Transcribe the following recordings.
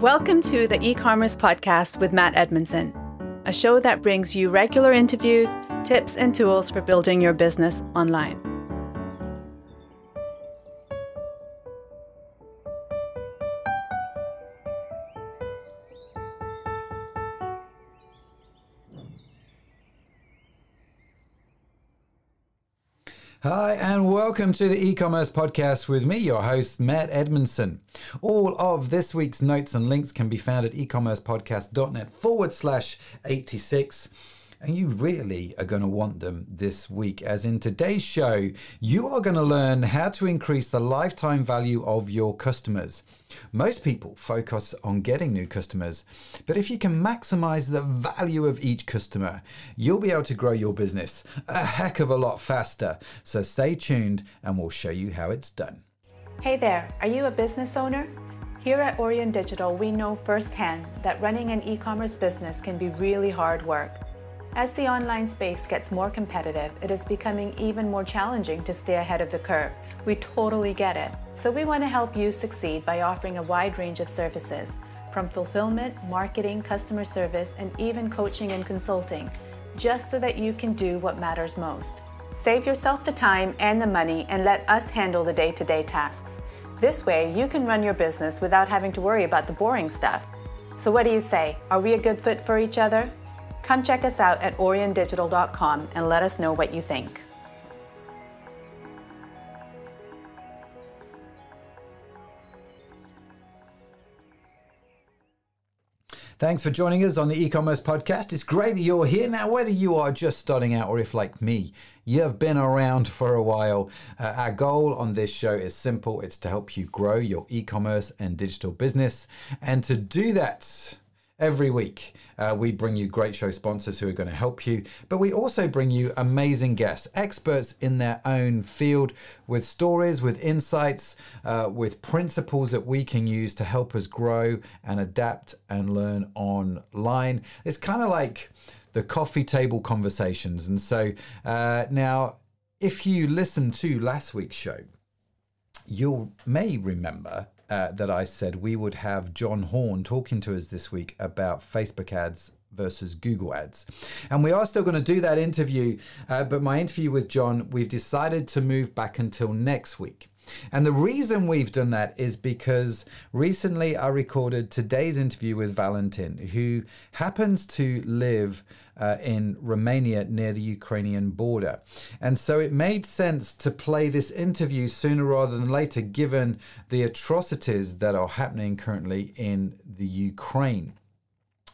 Welcome to the e commerce podcast with Matt Edmundson, a show that brings you regular interviews, tips, and tools for building your business online. Welcome to the e commerce podcast with me, your host, Matt Edmundson. All of this week's notes and links can be found at ecommercepodcast.net forward slash 86. And you really are going to want them this week, as in today's show, you are going to learn how to increase the lifetime value of your customers. Most people focus on getting new customers, but if you can maximize the value of each customer, you'll be able to grow your business a heck of a lot faster. So stay tuned and we'll show you how it's done. Hey there, are you a business owner? Here at Orion Digital, we know firsthand that running an e commerce business can be really hard work. As the online space gets more competitive, it is becoming even more challenging to stay ahead of the curve. We totally get it. So we want to help you succeed by offering a wide range of services, from fulfillment, marketing, customer service, and even coaching and consulting, just so that you can do what matters most. Save yourself the time and the money and let us handle the day to day tasks. This way, you can run your business without having to worry about the boring stuff. So, what do you say? Are we a good fit for each other? Come check us out at oriondigital.com and let us know what you think. Thanks for joining us on the e commerce podcast. It's great that you're here. Now, whether you are just starting out or if, like me, you've been around for a while, uh, our goal on this show is simple it's to help you grow your e commerce and digital business. And to do that, Every week, uh, we bring you great show sponsors who are going to help you, but we also bring you amazing guests, experts in their own field, with stories, with insights, uh, with principles that we can use to help us grow and adapt and learn online. It's kind of like the coffee table conversations. And so uh, now, if you listen to last week's show, you may remember uh, that I said we would have John Horn talking to us this week about Facebook ads versus Google ads. And we are still going to do that interview, uh, but my interview with John, we've decided to move back until next week. And the reason we've done that is because recently I recorded today's interview with Valentin, who happens to live uh, in Romania near the Ukrainian border. And so it made sense to play this interview sooner rather than later, given the atrocities that are happening currently in the Ukraine.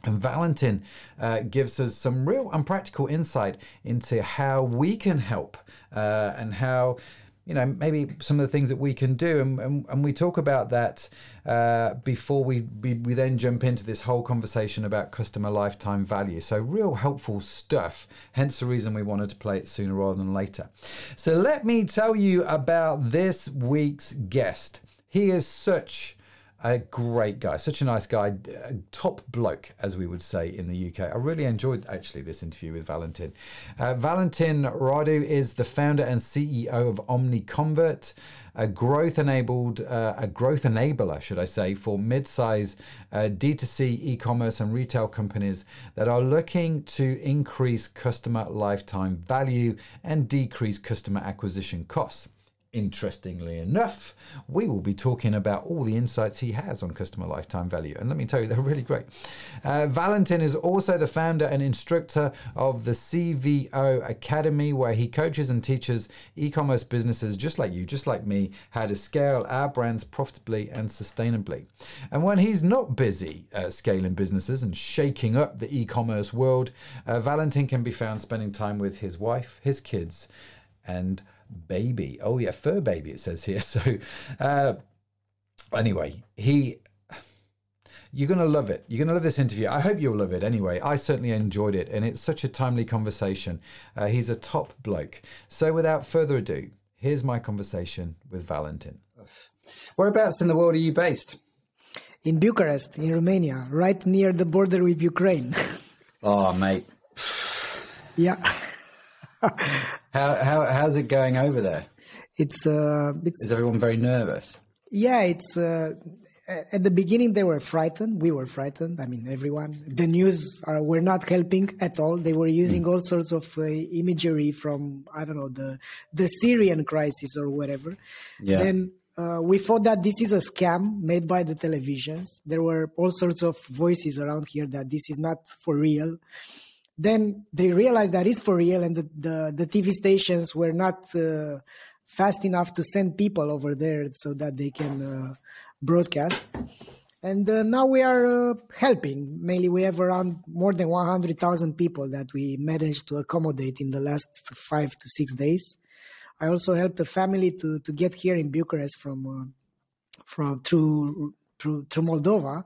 And Valentin uh, gives us some real and practical insight into how we can help uh, and how you know maybe some of the things that we can do. And, and, and we talk about that uh, before we, we, we then jump into this whole conversation about customer lifetime value. So real helpful stuff hence the reason we wanted to play it sooner rather than later. So let me tell you about this week's guest. He is such a great guy, such a nice guy, top bloke, as we would say in the UK. I really enjoyed actually this interview with Valentin. Uh, Valentin Radu is the founder and CEO of Omniconvert, a growth enabled, uh, a growth enabler, should I say, for mid-size uh, D2C e-commerce and retail companies that are looking to increase customer lifetime value and decrease customer acquisition costs. Interestingly enough, we will be talking about all the insights he has on customer lifetime value. And let me tell you, they're really great. Uh, Valentin is also the founder and instructor of the CVO Academy, where he coaches and teaches e commerce businesses just like you, just like me, how to scale our brands profitably and sustainably. And when he's not busy uh, scaling businesses and shaking up the e commerce world, uh, Valentin can be found spending time with his wife, his kids, and baby. Oh yeah, fur baby. It says here. So uh, anyway, he. You're going to love it. You're going to love this interview. I hope you'll love it anyway. I certainly enjoyed it, and it's such a timely conversation. Uh, he's a top bloke. So, without further ado, here's my conversation with Valentin. Whereabouts in the world are you based? In Bucharest, in Romania, right near the border with Ukraine. oh, mate. yeah. how, how how's it going over there? It's uh, it's. Is everyone very nervous? Yeah, it's uh, at the beginning they were frightened. We were frightened. I mean, everyone. The news are, were not helping at all. They were using all sorts of uh, imagery from I don't know the the Syrian crisis or whatever. Yeah. Then uh, we thought that this is a scam made by the televisions. There were all sorts of voices around here that this is not for real. Then they realized that it's for real, and the the, the TV stations were not. Uh, fast enough to send people over there so that they can uh, broadcast. And uh, now we are uh, helping. Mainly, we have around more than 100,000 people that we managed to accommodate in the last five to six days. I also helped a family to, to get here in Bucharest from uh, from through through through Moldova,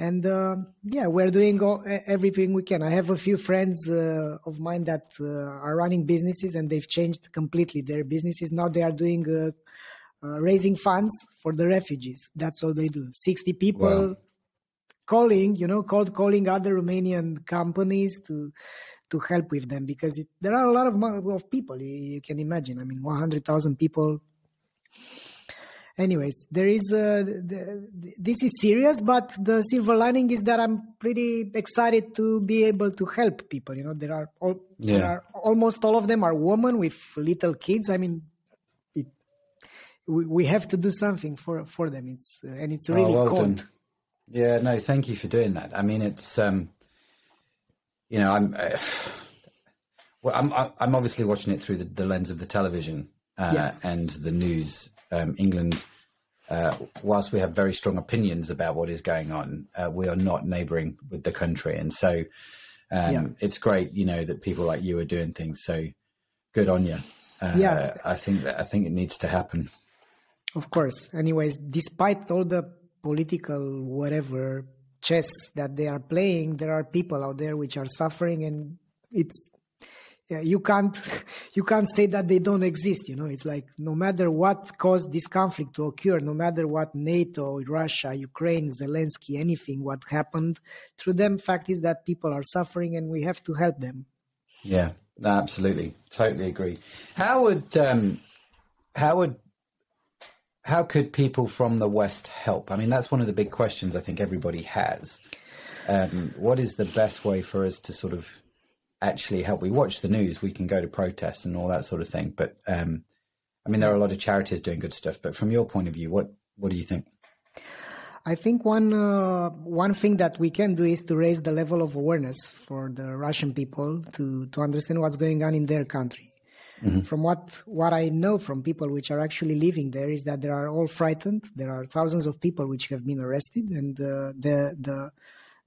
and uh, yeah, we're doing all, everything we can. I have a few friends uh, of mine that uh, are running businesses, and they've changed completely their businesses. Now they are doing uh, uh, raising funds for the refugees. That's all they do. Sixty people Wow. calling, you know, called calling other Romanian companies to to help with them because it, there are a lot of of people. You, you can imagine. I mean, one hundred thousand people anyways there is uh, the, this is serious but the silver lining is that i'm pretty excited to be able to help people you know there are all there are almost all of them are women with little kids i mean it, we, we have to do something for for them it's uh, and it's really oh, well cold done. Yeah, no, thank you for doing that. I mean, it's um, you know, I'm uh, well, I'm I'm obviously watching it through the, the lens of the television uh, Yeah. and the news. Um, England, uh, whilst we have very strong opinions about what is going on, uh, we are not neighbouring with the country, and so um, Yeah. it's great, you know, that people like you are doing things. So good on you. Uh, Yeah. I think that I think it needs to happen. Of course. Anyways, despite all the political whatever chess that they are playing, there are people out there which are suffering, and it's you can't you can't say that they don't exist. You know, it's like no matter what caused this conflict to occur, no matter what NATO, Russia, Ukraine, Zelensky, anything what happened through them, fact is that people are suffering, and we have to help them. Yeah, absolutely, totally agree. How would um, how would how could people from the West help? I mean, that's one of the big questions I think everybody has. Um, what is the best way for us to sort of actually help? We watch the news, we can go to protests and all that sort of thing, but um, I mean, there are a lot of charities doing good stuff. But from your point of view, what what do you think? I think one uh, one thing that we can do is to raise the level of awareness for the Russian people to to understand what's going on in their country. From what what I know from people which are actually living there is that they are all frightened. There are thousands of people which have been arrested, and uh, the the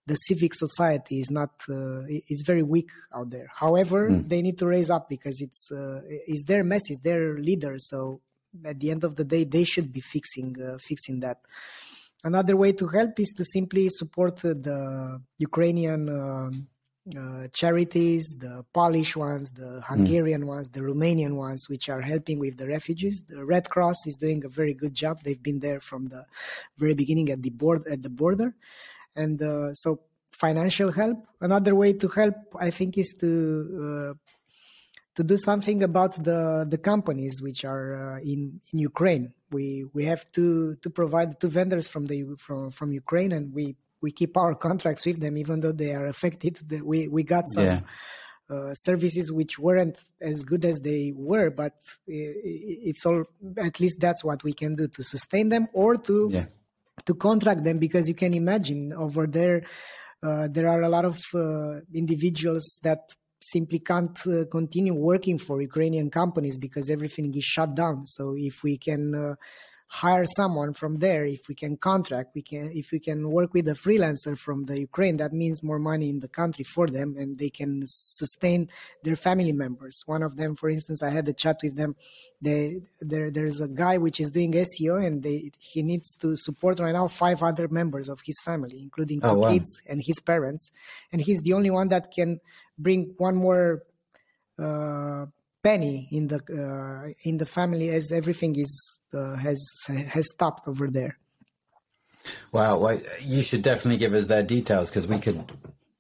the civic society is not uh, it's very weak out there. However, they need to raise up because it's uh, it's their mess, it's their leader. So at the end of the day, they should be fixing uh, fixing that. Another way to help is to simply support the Ukrainian um, uh, charities, the Polish ones, the Hungarian ones, the Romanian ones, which are helping with the refugees. The Red Cross is doing a very good job. They've been there from the very beginning at the board at the border, and uh, so financial help. Another way to help, I think, is to uh, to do something about the the companies which are uh, in in Ukraine. We we have to to provide two vendors from the from from Ukraine, and we we keep our contracts with them, even though they are affected. We we got some. Yeah. Uh, services which weren't as good as they were, but i- it's all at least that's what we can do to sustain them or to Yeah, to contract them because you can imagine over there uh, there are a lot of uh, individuals that simply can't uh, continue working for Ukrainian companies because everything is shut down. So if we can uh, hire someone from there, if we can contract, we can if we can work with a freelancer from the Ukraine, that means more money in the country for them and they can sustain their family members. One of them, for instance, I had a chat with them. They there there's a guy which is doing SEO and they he needs to support right now five other members of his family, including two Oh, wow. kids and his parents, and he's the only one that can bring one more uh, penny in the uh, in the family as everything is uh, has has stopped over there. Wow, well, you should definitely give us their details because we could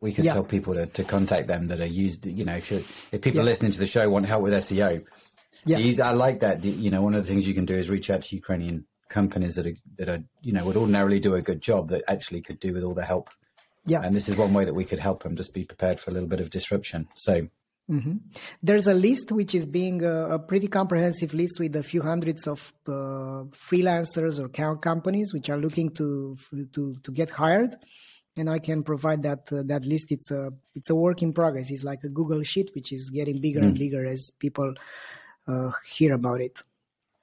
we could Yeah. tell people to, to contact them that are used. You know, if you if people Yeah. listening to the show want help with SEO, Yeah. These- I like that. You know, one of the things you can do is reach out to Ukrainian companies that are that are you know would ordinarily do a good job that actually could do with all the help. Yeah, and this is one way that we could help them. Just be prepared for a little bit of disruption. So. Mm-hmm. There's a list which is being a, a, pretty comprehensive list with a few hundreds of uh, freelancers or companies which are looking to to to get hired and I can provide that uh, that list. It's a it's a work in progress. It's like a Google sheet, which is getting bigger mm. and bigger as people uh, hear about it.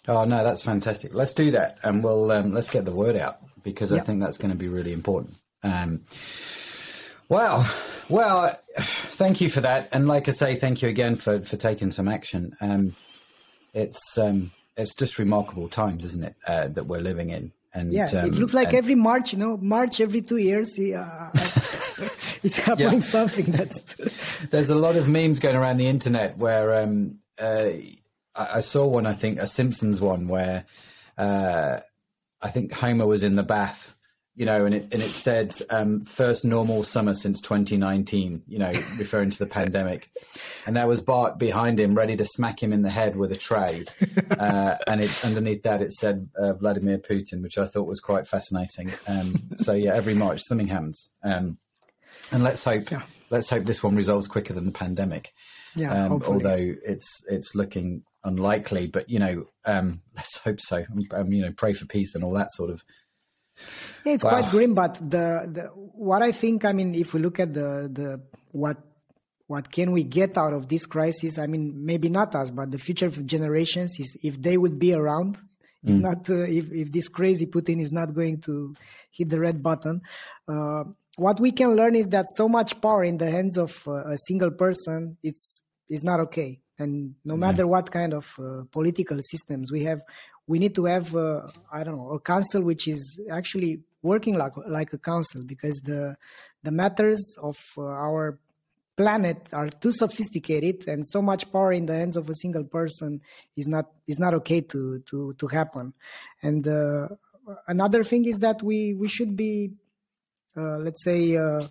Oh no, that's fantastic. Let's do that, and we'll um, let's get the word out because I think that's going to be really important. Um, wow. Well, thank you for that, and like I say, thank you again for for taking some action. Um, it's um, it's just remarkable times, isn't it, uh, that we're living in? And yeah, um, it looks like and, every March, you know, March every two years, uh, it's happening yeah. something. That's there's a lot of memes going around the internet where um, uh, I, I, saw one, I think a Simpsons one where uh, I think Homer was in the bath you know, and it and it said um, first normal summer since 2019, you know, referring to the pandemic, and there was Bart behind him, ready to smack him in the head with a tray, uh, and it, underneath that it said uh, Vladimir Putin, which I thought was quite fascinating. Um, so yeah, every March something happens, um, and let's hope yeah. let's hope this one resolves quicker than the pandemic. Yeah, um, although it's it's looking unlikely, but you know, um, let's hope so. Um, you know, pray for peace and all that sort of yeah, it's wow. quite grim, but the, the what I think, I mean, if we look at the the what what can we get out of this crisis? I mean, maybe not us, but the future generations is if they would be around, if mm. not, uh, if if this crazy Putin is not going to hit the red button. Uh, what we can learn is that so much power in the hands of uh, a single person, it's is not okay. And no matter what kind of uh, political systems we have, we need to have uh, I don't know a council which is actually working like like a council because the the matters of uh, our planet are too sophisticated and so much power in the hands of a single person is not is not okay to to to happen. And uh, another thing is that we we should be uh, let's say uh,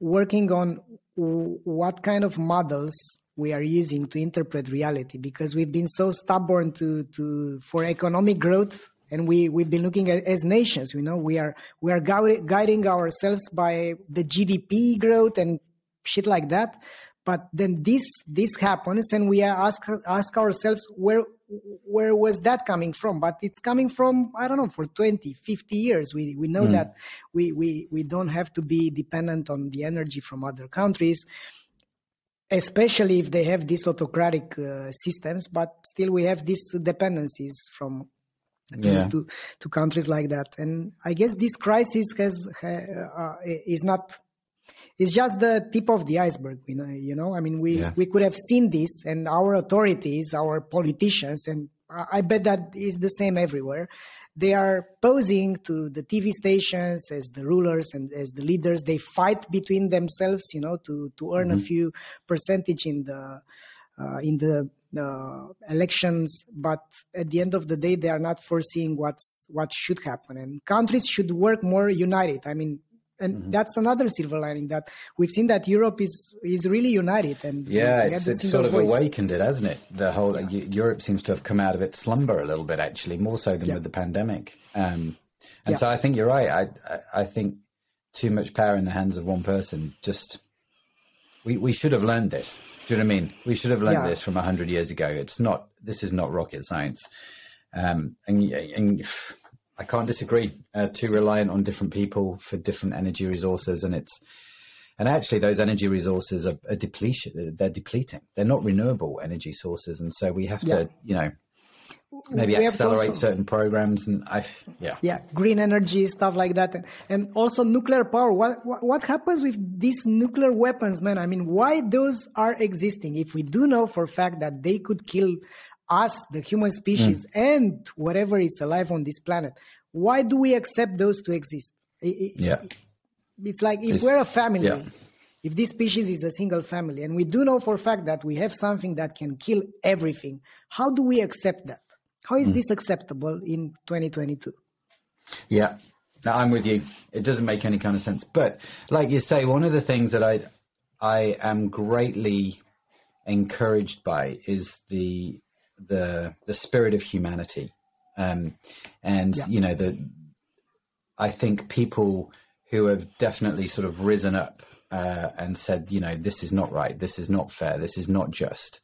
working on what kind of models we are using to interpret reality because we've been so stubborn to to for economic growth and we we've been looking at as nations you know we are we are guiding ourselves by the gdp growth and shit like that. But then this this happens and we ask ask ourselves where where was that coming from? But it's coming from i don't know for 20 50 years. We we know mm. that we we we don't have to be dependent on the energy from other countries especially if they have these autocratic uh, systems but still we have these dependencies from to, yeah. to, to countries like that and i guess this crisis has uh, is not it's just the tip of the iceberg you know you know i mean we yeah. we could have seen this and our authorities our politicians and i bet that is the same everywhere they are posing to the TV stations as the rulers and as the leaders. They fight between themselves, you know, to to earn mm-hmm. a few percentage in the uh, in the uh, elections. But at the end of the day, they are not foreseeing what's what should happen. And countries should work more united. I mean, and mm-hmm. that's another silver lining that we've seen that Europe is is really united and yeah, it's, it's sort of voice. awakened it, hasn't it? The whole yeah. Europe seems to have come out of its slumber a little bit, actually, more so than yeah. with the pandemic. Um, and yeah. so I think you're right. I, I, I think too much power in the hands of one person just we we should have learned this. Do you know what I mean? We should have learned this from hundred years ago. It's not. This is not rocket science. Um, and, and I can't disagree. Uh, too reliant on different people for different energy resources, and it's and actually those energy resources are, are depletion. They're depleting. They're not renewable energy sources, and so we have yeah. to, you know, maybe we accelerate certain programs. And I, yeah, yeah, green energy stuff like that, and, and also nuclear power. What, what what happens with these nuclear weapons, man? I mean, why those are existing? If we do know for a fact that they could kill us, the human species, mm. and whatever is alive on this planet. Why do we accept those to exist? yeah. It's like if it's, we're a family, yeah. if this species is a single family, and we do know for a fact that we have something that can kill everything, how do we accept that? How is mm. this acceptable in 2022? Yeah, I'm with you. It doesn't make any kind of sense. But like you say, one of the things that I I am greatly encouraged by is the the the spirit of humanity Um, and yeah. you know the, I think people who have definitely sort of risen up uh, and said, you know, this is not right, this is not fair, this is not just,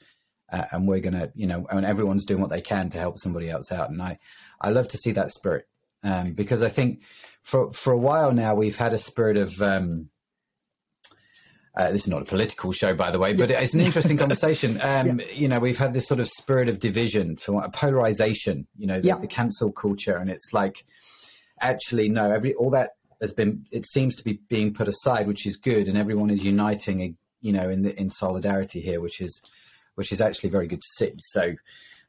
uh, and we're gonna, you know, and everyone's doing what they can to help somebody else out. And I, I love to see that spirit um, because I think for for a while now we've had a spirit of. Um, uh, this is not a political show, by the way, but it's an interesting conversation. Um, yeah. You know, we've had this sort of spirit of division, for polarization. You know, the, yeah. the cancel culture, and it's like, actually, no, every all that has been. It seems to be being put aside, which is good, and everyone is uniting. You know, in the, in solidarity here, which is which is actually very good to see. So,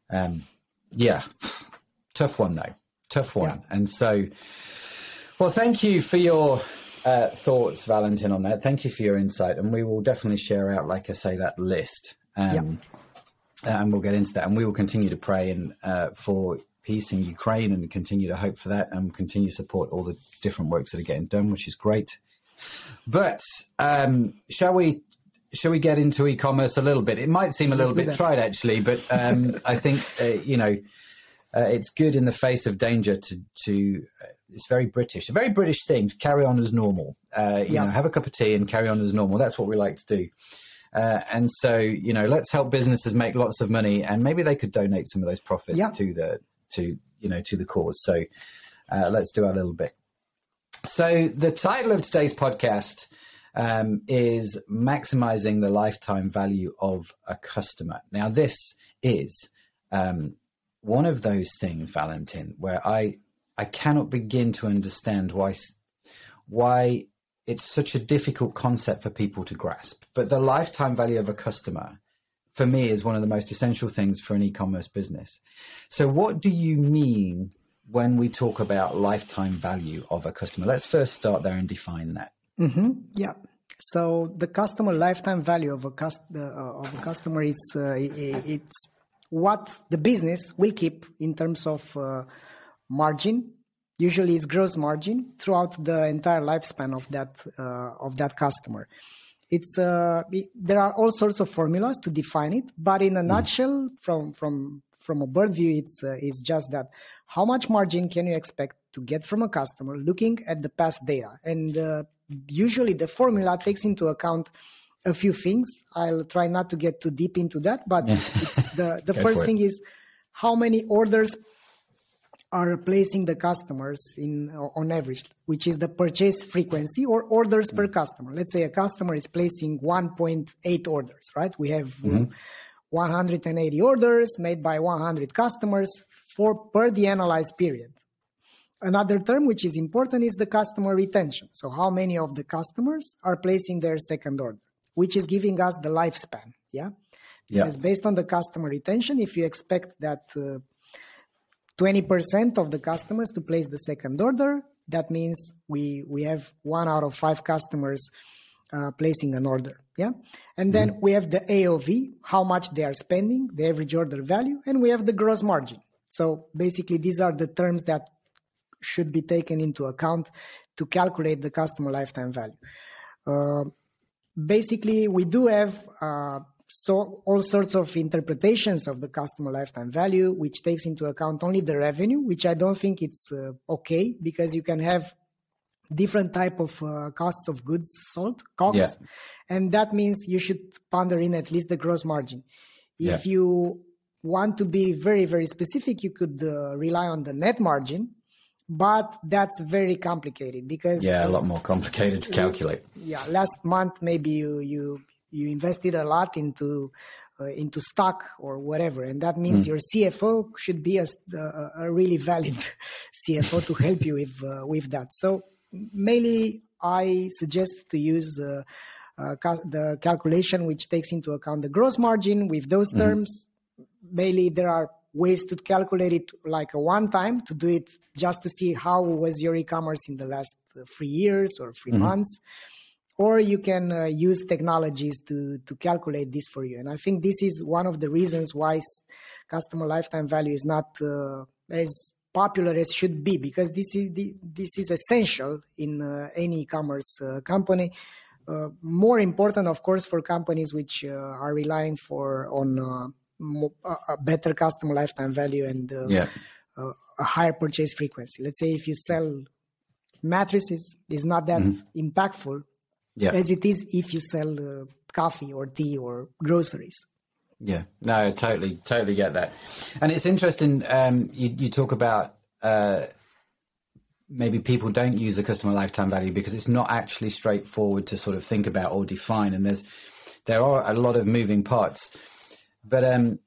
um, yeah, tough one though, tough one. Yeah. And so, well, thank you for your uh, thoughts, Valentin, on that. Thank you for your insight, and we will definitely share out, like I say, that list. Um, And we'll get into that, and we will continue to pray and uh, for peace in Ukraine, and continue to hope for that, and continue to support all the different works that are getting done, which is great. But um, shall we? Shall we get into e-commerce a little bit? It might seem a little bit tried, actually, but um, I think uh, you know uh, it's good in the face of danger to to uh, it's very British, a very British thing to carry on as normal. Uh, you yeah. know, have a cup of tea and carry on as normal. That's what we like to do. Uh, and so, you know, let's help businesses make lots of money, and maybe they could donate some of those profits yeah. to the to you know to the cause. So uh, let's do our little bit. So the title of today's podcast um, is maximizing the lifetime value of a customer. Now, this is um, one of those things, Valentin, where I I cannot begin to understand why why it's such a difficult concept for people to grasp. But the lifetime value of a customer, for me, is one of the most essential things for an e-commerce business. So, what do you mean when we talk about lifetime value of a customer? Let's first start there and define that. Mm-hmm. Yeah. So the customer lifetime value of a, cust- uh, of a customer is uh, it's what the business will keep in terms of uh, margin. Usually, it's gross margin throughout the entire lifespan of that uh, of that customer. It's uh, it, there are all sorts of formulas to define it, but in a mm. nutshell, from from from a bird view, it's uh, it's just that how much margin can you expect to get from a customer looking at the past data, and uh, usually the formula takes into account a few things. I'll try not to get too deep into that, but it's the the first thing is how many orders are replacing the customers in on average, which is the purchase frequency or orders mm-hmm. per customer. Let's say a customer is placing 1.8 orders, right? We have mm-hmm. 180 orders made by 100 customers for per the analyzed period. Another term which is important is the customer retention. So how many of the customers are placing their second order, which is giving us the lifespan, yeah? Because yeah. based on the customer retention, if you expect that uh, 20% of the customers to place the second order. That means we we have one out of five customers uh, placing an order. Yeah, and then mm-hmm. we have the AOV, how much they are spending, the average order value, and we have the gross margin. So basically, these are the terms that should be taken into account to calculate the customer lifetime value. Uh, basically, we do have uh, so all sorts of interpretations of the customer lifetime value which takes into account only the revenue which i don't think it's uh, okay because you can have different type of uh, costs of goods sold costs yeah. and that means you should ponder in at least the gross margin if yeah. you want to be very very specific you could uh, rely on the net margin but that's very complicated because yeah a lot more complicated to calculate yeah last month maybe you you you invested a lot into uh, into stock or whatever and that means mm. your cfo should be a, a, really valid cfo to help you with uh, with that so mainly i suggest to use uh, the calculation which takes into account the gross margin with those mm. terms mainly there are ways to calculate it like a one time to do it just to see how was your e-commerce in the last uh, three years or 3 mm-hmm. months or you can uh, use technologies to to calculate this for you and i think this is one of the reasons why customer lifetime value is not uh, as popular as should be because this is the, this is essential in uh, any e-commerce uh, company uh, more important of course for companies which uh, are relying for on a better customer lifetime value and yeah. a, a higher purchase frequency. Let's say if you sell mattresses, is not that mm-hmm. impactful yeah. as it is if you sell uh, coffee or tea or groceries. Yeah, no, totally, totally get that. And it's interesting. Um, you, you talk about uh, maybe people don't use a customer lifetime value because it's not actually straightforward to sort of think about or define. And there's there are a lot of moving parts. But um,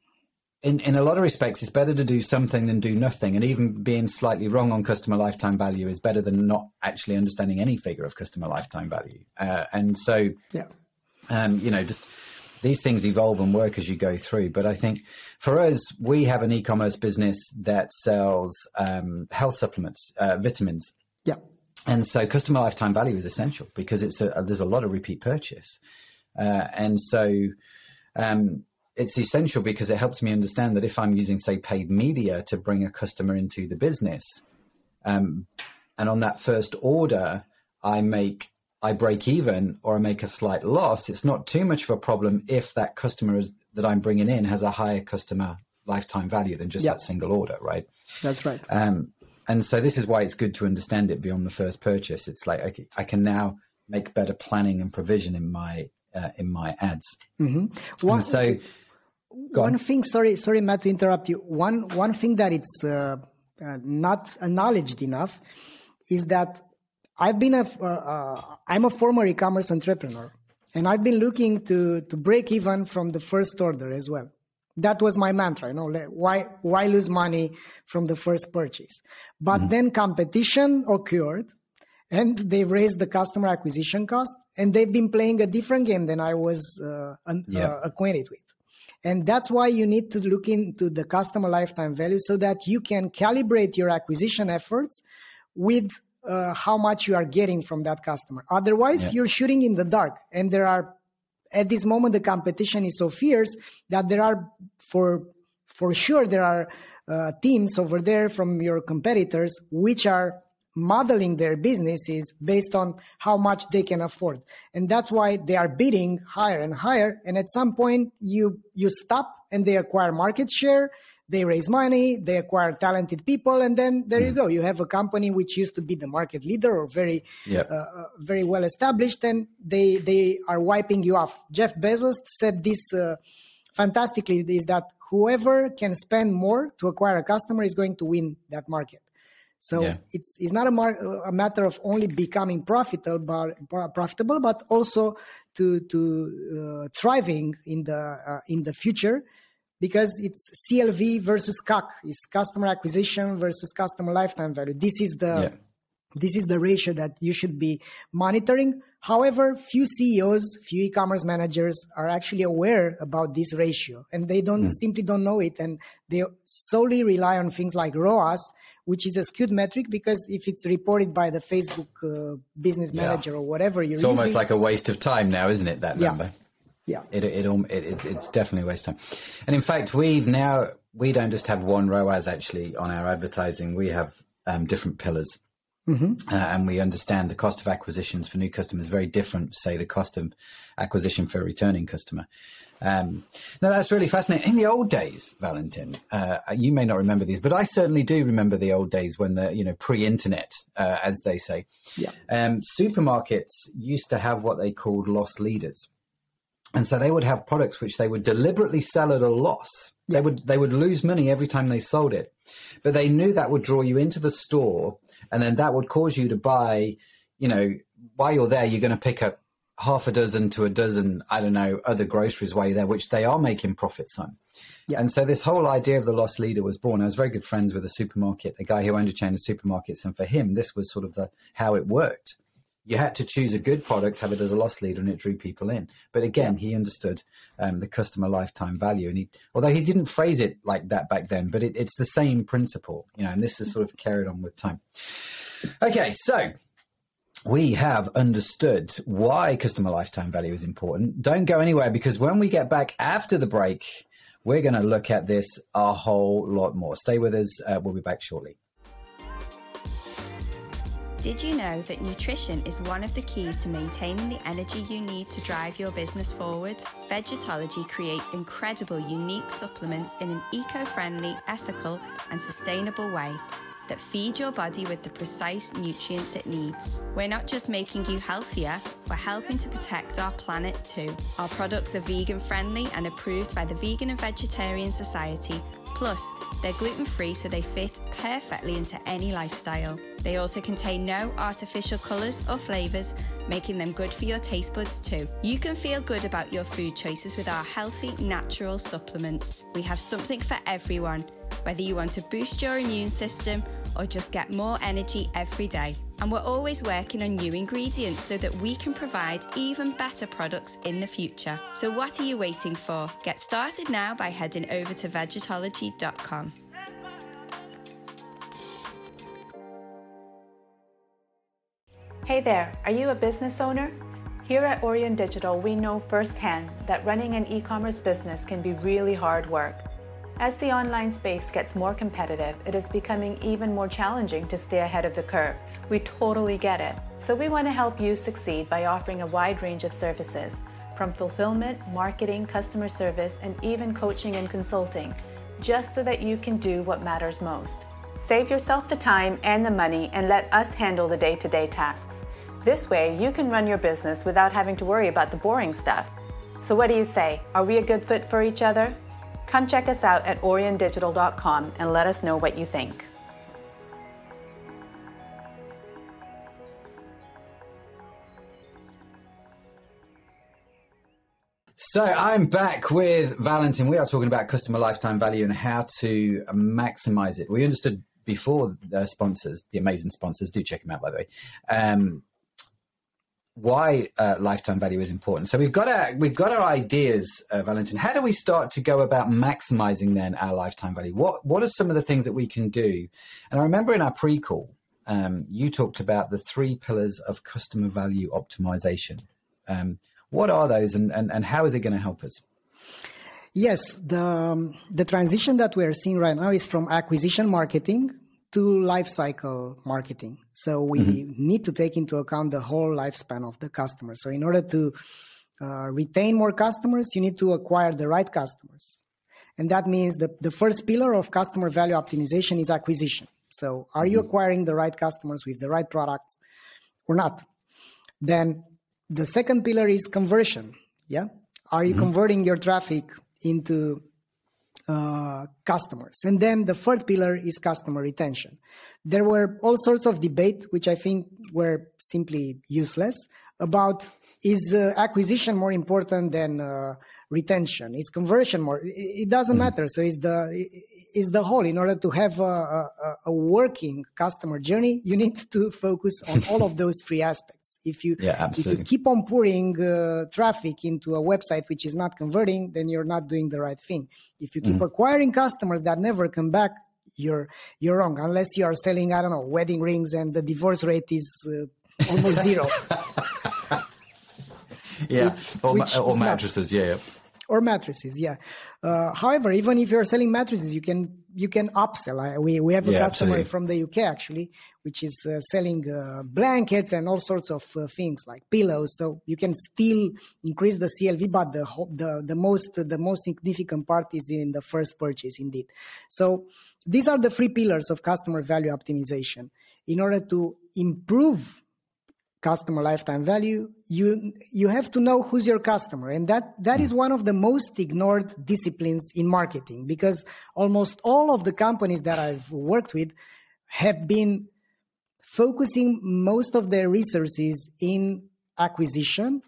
in in a lot of respects, it's better to do something than do nothing. And even being slightly wrong on customer lifetime value is better than not actually understanding any figure of customer lifetime value. Uh, and so, yeah, um, you know, just these things evolve and work as you go through. But I think for us, we have an e-commerce business that sells um, health supplements, uh, vitamins. Yeah. And so customer lifetime value is essential because it's a, there's a lot of repeat purchase. Uh, and so um, it's essential because it helps me understand that if I'm using, say, paid media to bring a customer into the business, um, and on that first order, I make I break even or I make a slight loss, it's not too much of a problem if that customer is, that I'm bringing in has a higher customer lifetime value than just yep. that single order, right? That's right. Um, and so this is why it's good to understand it beyond the first purchase. It's like I, I can now make better planning and provision in my uh, in my ads. Mm-hmm. One, so, one on. thing, sorry, sorry, Matt, to interrupt you. One one thing that it's uh, uh, not acknowledged enough is that I've been a, uh, uh, I'm a former e-commerce entrepreneur, and I've been looking to to break even from the first order as well. That was my mantra, you know, why why lose money from the first purchase? But mm-hmm. then competition occurred, and they raised the customer acquisition cost, and they've been playing a different game than I was uh, yeah. uh, acquainted with. And that's why you need to look into the customer lifetime value so that you can calibrate your acquisition efforts with uh, how much you are getting from that customer. Otherwise, yeah. you're shooting in the dark. And there are, at this moment, the competition is so fierce that there are, for for sure, there are uh, teams over there from your competitors which are modeling their businesses based on how much they can afford and that's why they are bidding higher and higher and at some point you you stop and they acquire market share they raise money, they acquire talented people, and then there mm. you go. You have a company which used to be the market leader or very, yep. uh, uh, very well established, and they they are wiping you off. Jeff Bezos said this uh, fantastically: is that whoever can spend more to acquire a customer is going to win that market. So yeah. it's it's not a, mar- a matter of only becoming profitable, but profitable, but also to to uh, thriving in the uh, in the future because it's CLV versus CAC, it's customer acquisition versus customer lifetime value. This is the yeah. this is the ratio that you should be monitoring. However, few CEOs, few e-commerce managers are actually aware about this ratio, and they don't mm. simply don't know it, and they solely rely on things like ROAS, which is a skewed metric because if it's reported by the Facebook uh, business manager yeah. or whatever, you're it's using, almost like a waste of time now, isn't it? That number. Yeah. Yeah, it it, it, it it's definitely a waste of time. And in fact, we've now we don't just have one ROAS actually on our advertising. We have um, different pillars. Mm-hmm. Uh, and we understand the cost of acquisitions for new customers very different, say, the cost of acquisition for a returning customer. Um, now that's really fascinating. In the old days, Valentin, uh, you may not remember these, but I certainly do remember the old days when the you know pre-internet, uh, as they say. Yeah. Um, supermarkets used to have what they called loss leaders. And so they would have products which they would deliberately sell at a loss. They would they would lose money every time they sold it. But they knew that would draw you into the store and then that would cause you to buy, you know, while you're there you're going to pick up half a dozen to a dozen, I don't know, other groceries while you're there, which they are making profits on. Yeah. And so this whole idea of the loss leader was born. I was very good friends with a supermarket, a guy who owned a chain of supermarkets, and for him, this was sort of the how it worked you had to choose a good product, have it as a loss leader, and it drew people in. But again, yeah. he understood um, the customer lifetime value, and he, although he didn't phrase it like that back then, but it, it's the same principle, you know. And this is sort of carried on with time. Okay, so we have understood why customer lifetime value is important. Don't go anywhere because when we get back after the break, we're going to look at this a whole lot more. Stay with us. Uh, we'll be back shortly. Did you know that nutrition is one of the keys to maintaining the energy you need to drive your business forward? Vegetology creates incredible, unique supplements in an eco friendly, ethical, and sustainable way that feed your body with the precise nutrients it needs. We're not just making you healthier, we're helping to protect our planet too. Our products are vegan friendly and approved by the Vegan and Vegetarian Society. Plus, they're gluten free so they fit perfectly into any lifestyle. They also contain no artificial colours or flavours, making them good for your taste buds too. You can feel good about your food choices with our healthy, natural supplements. We have something for everyone, whether you want to boost your immune system or just get more energy every day. And we're always working on new ingredients so that we can provide even better products in the future. So, what are you waiting for? Get started now by heading over to vegetology.com. Hey there, are you a business owner? Here at Orion Digital, we know firsthand that running an e commerce business can be really hard work. As the online space gets more competitive, it is becoming even more challenging to stay ahead of the curve. We totally get it. So we want to help you succeed by offering a wide range of services, from fulfillment, marketing, customer service, and even coaching and consulting, just so that you can do what matters most. Save yourself the time and the money and let us handle the day to day tasks. This way, you can run your business without having to worry about the boring stuff. So, what do you say? Are we a good fit for each other? Come check us out at oriondigital.com and let us know what you think. So I'm back with Valentin. We are talking about customer lifetime value and how to maximize it. We understood before the sponsors, the amazing sponsors, do check them out by the way. Um, why uh, lifetime value is important. So we've got our we've got our ideas, uh, Valentin. How do we start to go about maximizing then our lifetime value? What what are some of the things that we can do? And I remember in our pre-call, um, you talked about the three pillars of customer value optimization. Um, what are those, and, and, and how is it going to help us? Yes, the um, the transition that we are seeing right now is from acquisition marketing to life cycle marketing. So we mm-hmm. need to take into account the whole lifespan of the customer. So in order to uh, retain more customers, you need to acquire the right customers. And that means the, the first pillar of customer value optimization is acquisition. So are mm-hmm. you acquiring the right customers with the right products or not? Then the second pillar is conversion. Yeah. Are you mm-hmm. converting your traffic into uh, customers. And then the third pillar is customer retention. There were all sorts of debate, which I think were simply useless, about is uh, acquisition more important than uh, retention? Is conversion more? It doesn't mm. matter. So it's the is the whole. In order to have a, a, a, working customer journey, you need to focus on all of those three aspects. If you yeah, if you keep on pouring uh, traffic into a website which is not converting, then you're not doing the right thing. If you keep mm. acquiring customers that never come back, you're you're wrong. Unless you are selling, I don't know, wedding rings and the divorce rate is uh, almost zero. yeah, which, or, or mattresses. Not, yeah or mattresses yeah. Uh, however even if you're selling mattresses you can you can upsell. I, we, we have a yeah, customer absolutely. from the uk actually which is uh, selling uh, blankets and all sorts of uh, things like pillows. So you can still increase the clv but the the, the most the most significant part is in the first purchase indeed. So these are the three pillars of customer value optimization. In order to improve customer lifetime value you you have to know who's your customer and that that is one of the most ignored disciplines in marketing because almost all of the companies that I've worked with have been focusing most of their resources in acquisition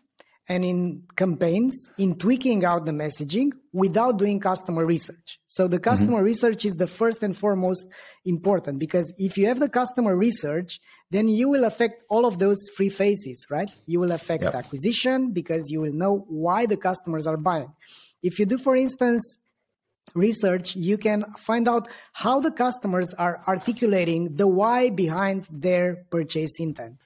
and in campaigns in tweaking out the messaging without doing customer research. So the customer mm-hmm. research is the first and foremost important because if you have the customer research, then you will affect all of those three phases, right? You will affect yep. acquisition because you will know why the customers are buying. If you do, for instance, research, you can find out how the customers are articulating the why behind their purchase intent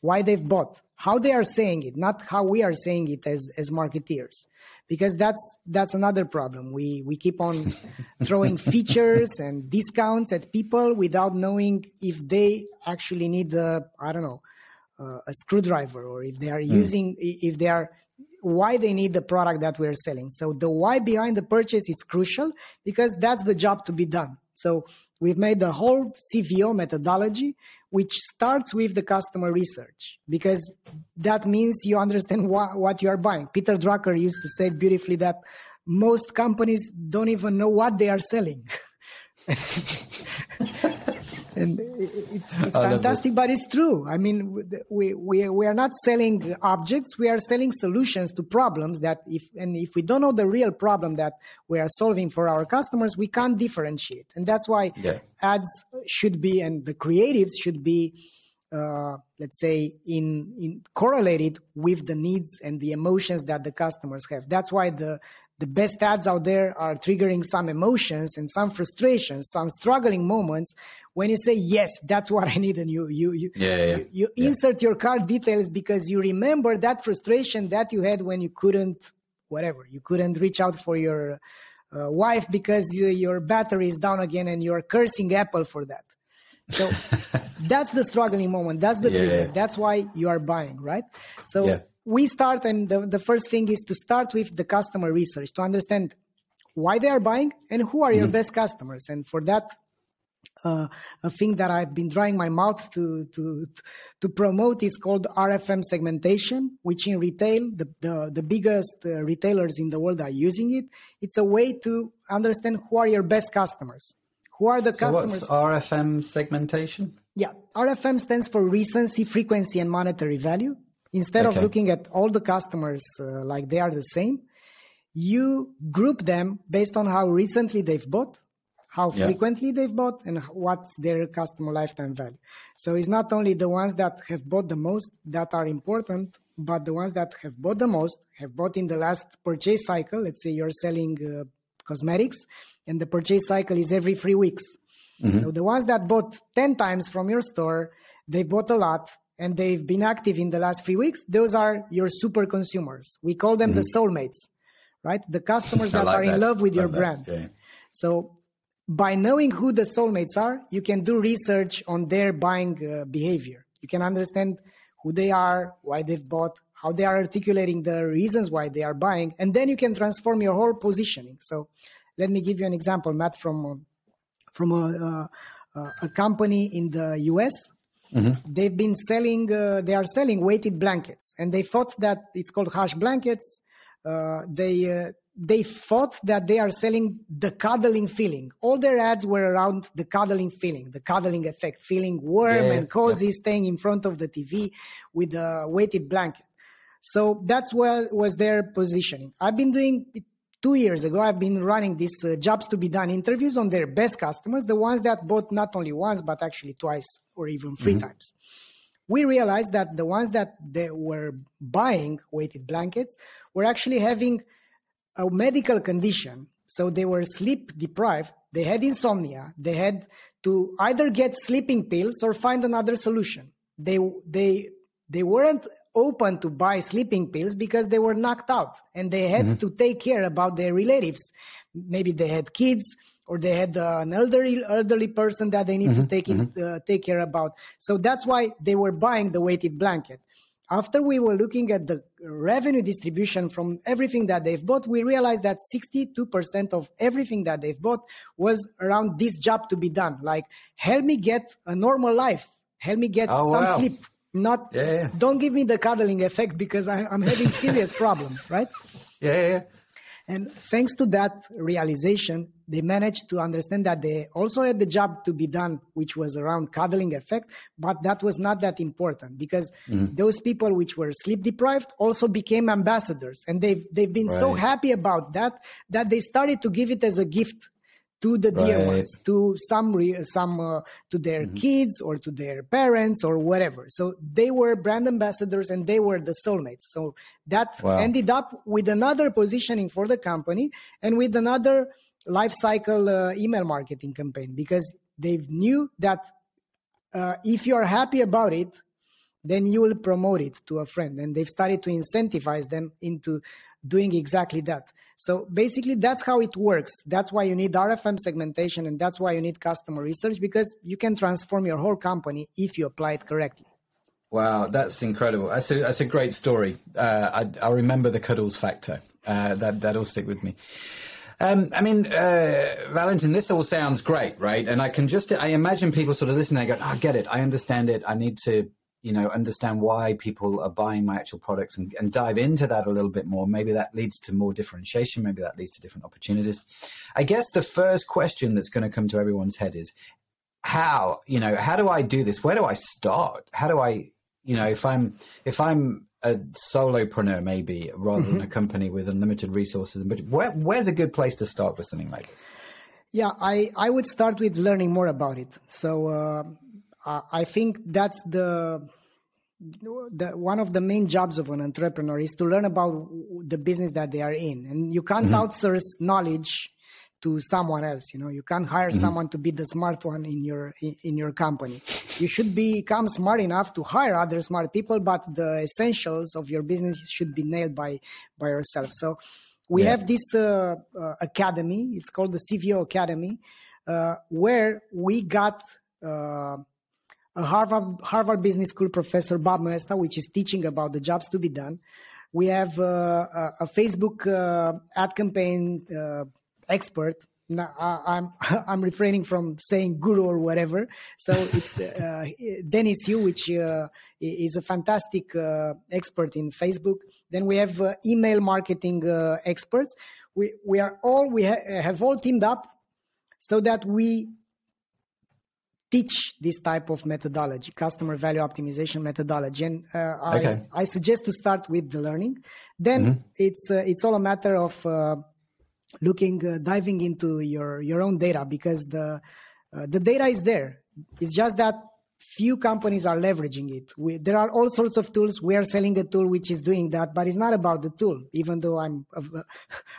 why they've bought, how they are saying it, not how we are saying it as as marketeers, because that's that's another problem. We we keep on throwing features and discounts at people without knowing if they actually need the I don't know uh, a screwdriver or if they are mm. using if they are why they need the product that we're selling. So the why behind the purchase is crucial because that's the job to be done. So we've made the whole CVO methodology, which starts with the customer research because that means you understand what, what you are buying. Peter Drucker used to say beautifully that most companies don't even know what they are selling. and it's, it's fantastic, but it's true. I mean, we, we, we are not selling objects; we are selling solutions to problems that if and if we don't know the real problem that we are solving for our customers, we can't differentiate, and that's why yeah. ads should be and the creatives should be. Uh, let's say in in correlated with the needs and the emotions that the customers have that's why the the best ads out there are triggering some emotions and some frustrations, some struggling moments. When you say yes, that's what I need, and you you you yeah, yeah, you, you yeah. insert your card details because you remember that frustration that you had when you couldn't whatever you couldn't reach out for your uh, wife because you, your battery is down again and you're cursing Apple for that. So that's the struggling moment. That's the trigger. That's why you are buying, right? So we start and the, the first thing is to start with the customer research to understand why they are buying and who are your mm-hmm. best customers and for that uh, a thing that I've been drying my mouth to to to promote is called RFM segmentation, which in retail the the, the biggest uh, retailers in the world are using it. It's a way to understand who are your best customers, who are the so customers. What's RFM segmentation? Yeah, RFM stands for recency, frequency, and monetary value. Instead okay. of looking at all the customers uh, like they are the same, you group them based on how recently they've bought, how yeah. frequently they've bought, and what's their customer lifetime value. So it's not only the ones that have bought the most that are important, but the ones that have bought the most have bought in the last purchase cycle. Let's say you're selling uh, cosmetics, and the purchase cycle is every three weeks. Mm-hmm. So the ones that bought 10 times from your store, they bought a lot and they've been active in the last three weeks, those are your super consumers. We call them mm-hmm. the soulmates, right? The customers that like are that. in love with your brand. Okay. So by knowing who the soulmates are, you can do research on their buying uh, behavior. You can understand who they are, why they've bought, how they are articulating the reasons why they are buying, and then you can transform your whole positioning. So let me give you an example, Matt, from uh, from a, uh, a company in the US Mm-hmm. They've been selling, uh, they are selling weighted blankets, and they thought that it's called hush blankets. Uh, they uh, they thought that they are selling the cuddling feeling. All their ads were around the cuddling feeling, the cuddling effect, feeling warm yeah, and cozy, yeah. staying in front of the TV with a weighted blanket. So that's what was their positioning. I've been doing two years ago, I've been running these uh, jobs to be done interviews on their best customers, the ones that bought not only once, but actually twice or even 3 mm-hmm. times. We realized that the ones that they were buying weighted blankets were actually having a medical condition. So they were sleep deprived. They had insomnia. They had to either get sleeping pills or find another solution. They, they, they weren't open to buy sleeping pills because they were knocked out and they had mm-hmm. to take care about their relatives. Maybe they had kids or they had uh, an elderly elderly person that they need mm-hmm. to take it, mm-hmm. uh, take care about. So that's why they were buying the weighted blanket. After we were looking at the revenue distribution from everything that they've bought, we realized that 62% of everything that they've bought was around this job to be done. Like, help me get a normal life. Help me get oh, some wow. sleep not yeah, yeah. don't give me the cuddling effect because I, am having serious problems right yeah, yeah, yeah and thanks to that realization they managed to understand that they also had the job to be done which was around cuddling effect but that was not that important because mm-hmm. those people which were sleep deprived also became ambassadors and they've they've been right. so happy about that that they started to give it as a gift to the dear right. ones, to some re- some uh, to their mm-hmm. kids or to their parents or whatever. So they were brand ambassadors and they were the soulmates. So that wow. ended up with another positioning for the company and with another life cycle uh, email marketing campaign because they knew that uh, if you are happy about it, then you will promote it to a friend. And they've started to incentivize them into doing exactly that. So basically, that's how it works. That's why you need RFM segmentation and that's why you need customer research because you can transform your whole company if you apply it correctly. Wow, that's incredible. That's a, that's a great story. Uh, I, will remember the cuddles factor. Uh, that, that'll stick with me. Um, I mean, uh, Valentin, this all sounds great, right? And I can just, I imagine people sort of listening, they go, oh, I get it. I understand it. I need to, you know, understand why people are buying my actual products and, and dive into that a little bit more. Maybe that leads to more differentiation. Maybe that leads to different opportunities. I guess the first question that's going to come to everyone's head is how, you know, how do I do this? Where do I start? How do I, you know, if I'm, if I'm a solopreneur maybe rather mm-hmm. than a company with unlimited resources but where, where's a good place to start with something like this yeah i i would start with learning more about it so uh, i think that's the the, one of the main jobs of an entrepreneur is to learn about the business that they are in and you can't mm-hmm. outsource knowledge to someone else you know you can't hire mm-hmm. someone to be the smart one in your in, in your company you should become smart enough to hire other smart people but the essentials of your business should be nailed by by yourself so we yeah. have this uh, uh, academy it's called the cvo academy uh, where we got uh, a harvard harvard business school professor bob moesta which is teaching about the jobs to be done we have uh, a, a facebook uh, ad campaign expert I'm I'm refraining from saying guru or whatever. So it's uh, Dennis Yu, which uh, is a fantastic uh, expert in Facebook. Then we have uh, email marketing uh, experts. We we are all we ha- have all teamed up so that we teach this type of methodology, customer value optimization methodology. And uh, okay. I I suggest to start with the learning. Then mm-hmm. it's it's all a matter of looking uh, diving into your your own data because the uh, the data is there it's just that few companies are leveraging it. We, there are all sorts of tools. We are selling a tool which is doing that but it's not about the tool. Even though i'm a,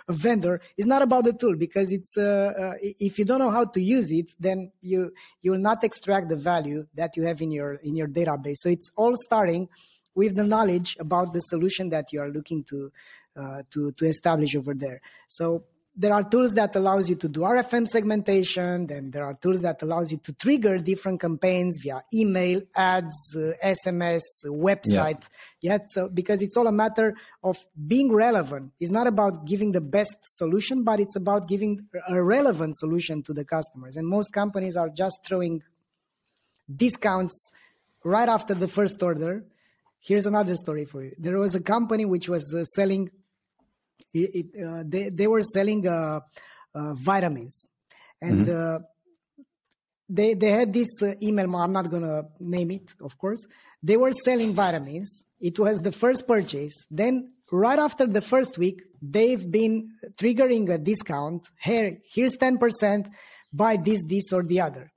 a vendor it's not about the tool because it's uh, uh, if you don't know how to use it then you you will not extract the value that you have in your in your database. So it's all starting with the knowledge about the solution that you are looking to uh, to to establish over there. So there are tools that allows you to do RFM segmentation. Then there are tools that allows you to trigger different campaigns via email, ads, uh, SMS, website. Yeah. yeah. So because it's all a matter of being relevant. It's not about giving the best solution, but it's about giving a relevant solution to the customers. And most companies are just throwing discounts right after the first order. Here's another story for you. There was a company which was uh, selling it, it, uh, they, they were selling uh, uh, vitamins. And mm-hmm. they, they had this email i'm not going to name it of course. They were selling vitamins. It was the first purchase. Then right after the first week they've been triggering a discount. Here here's 10% buy this this or the other.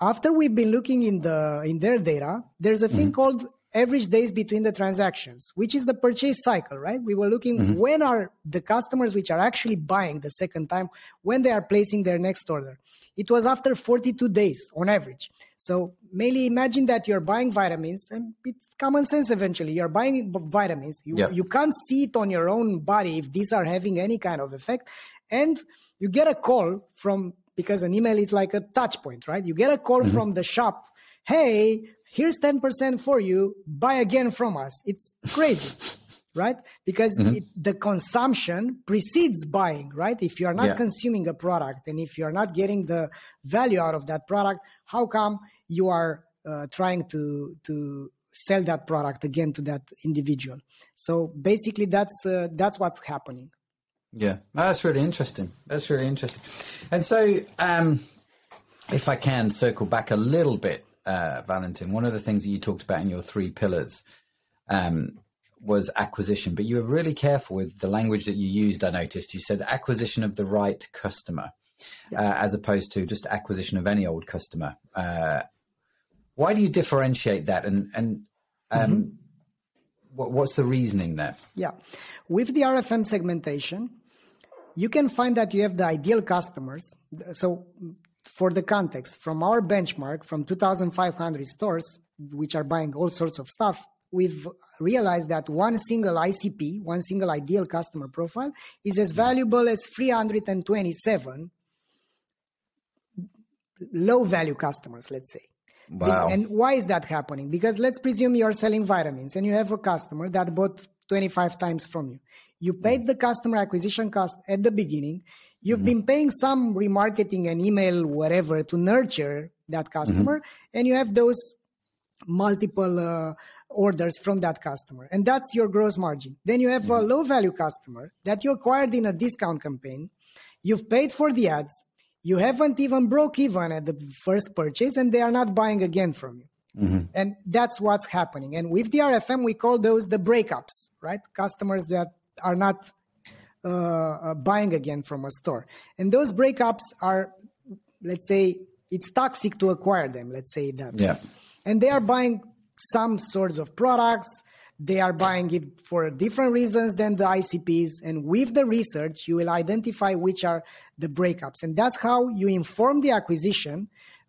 After we've been looking in the in their data there's a thing mm-hmm. called average days between the transactions, which is the purchase cycle, right? We were looking mm-hmm. when are the customers which are actually buying the second time when they are placing their next order. It was after 42 days on average. So mainly imagine that you're buying vitamins and it's common sense eventually. You're buying vitamins. You, you can't see it on your own body if these are having any kind of effect. And you get a call from because an email is like a touch point, right? You get a call mm-hmm. from the shop. Hey, here's 10% for you buy again from us. It's crazy right? Because mm-hmm. it, the consumption precedes buying right? If you are not yeah. consuming a product and if you are not getting the value out of that product how come you are uh, trying to to sell that product again to that individual? So basically that's uh, that's what's happening. Yeah. That's really interesting. That's really interesting. And so um if i can circle back a little bit uh, Valentin, one of the things that you talked about in your three pillars um, was acquisition, but you were really careful with the language that you used. I noticed you said acquisition of the right customer, yeah. uh, as opposed to just acquisition of any old customer. Uh, why do you differentiate that, and and um, mm-hmm. what, what's the reasoning there? Yeah, with the RFM segmentation, you can find that you have the ideal customers. So for the context, from our benchmark from 2,500 stores, which are buying all sorts of stuff, we've realized that one single ICP, one single ideal customer profile, is as valuable as 327 low value customers, let's say. Wow. And why is that happening? Because let's presume you're selling vitamins and you have a customer that bought 25 times from you. You paid hmm. the customer acquisition cost at the beginning. You've mm-hmm. been paying some remarketing and email, whatever, to nurture that customer, mm-hmm. and you have those multiple uh, orders from that customer, and that's your gross margin. Then you have mm-hmm. a low value customer that you acquired in a discount campaign. You've paid for the ads. You haven't even broke even at the first purchase, and they are not buying again from you. Mm-hmm. And that's what's happening. And with the RFM, we call those the breakups, right? Customers that are not uh, uh, buying again from a store. And those breakups are, let's say, it's toxic to acquire them, let's say that. Yeah. And they are buying some sorts of products. They are buying it for different reasons than the ICPs. And with the research, you will identify which are the breakups. And that's how you inform the acquisition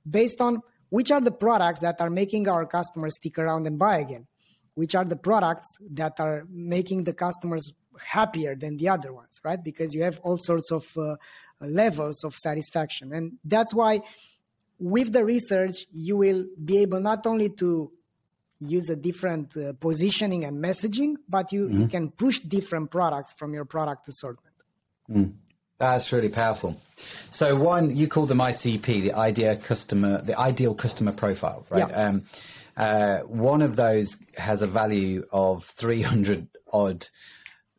based on which are the products that are making our customers stick around and buy again, which are the products that are making the customers happier than the other ones, right? Because you have all sorts of uh, levels of satisfaction. And that's why with the research, you will be able not only to use a different uh, positioning and messaging, but you, mm-hmm. you can push different products from your product assortment. Mm. That's really powerful. So one, you call them ICP, the idea customer, the ideal customer profile, right? Yeah. Um, uh, one of those has a value of 300 odd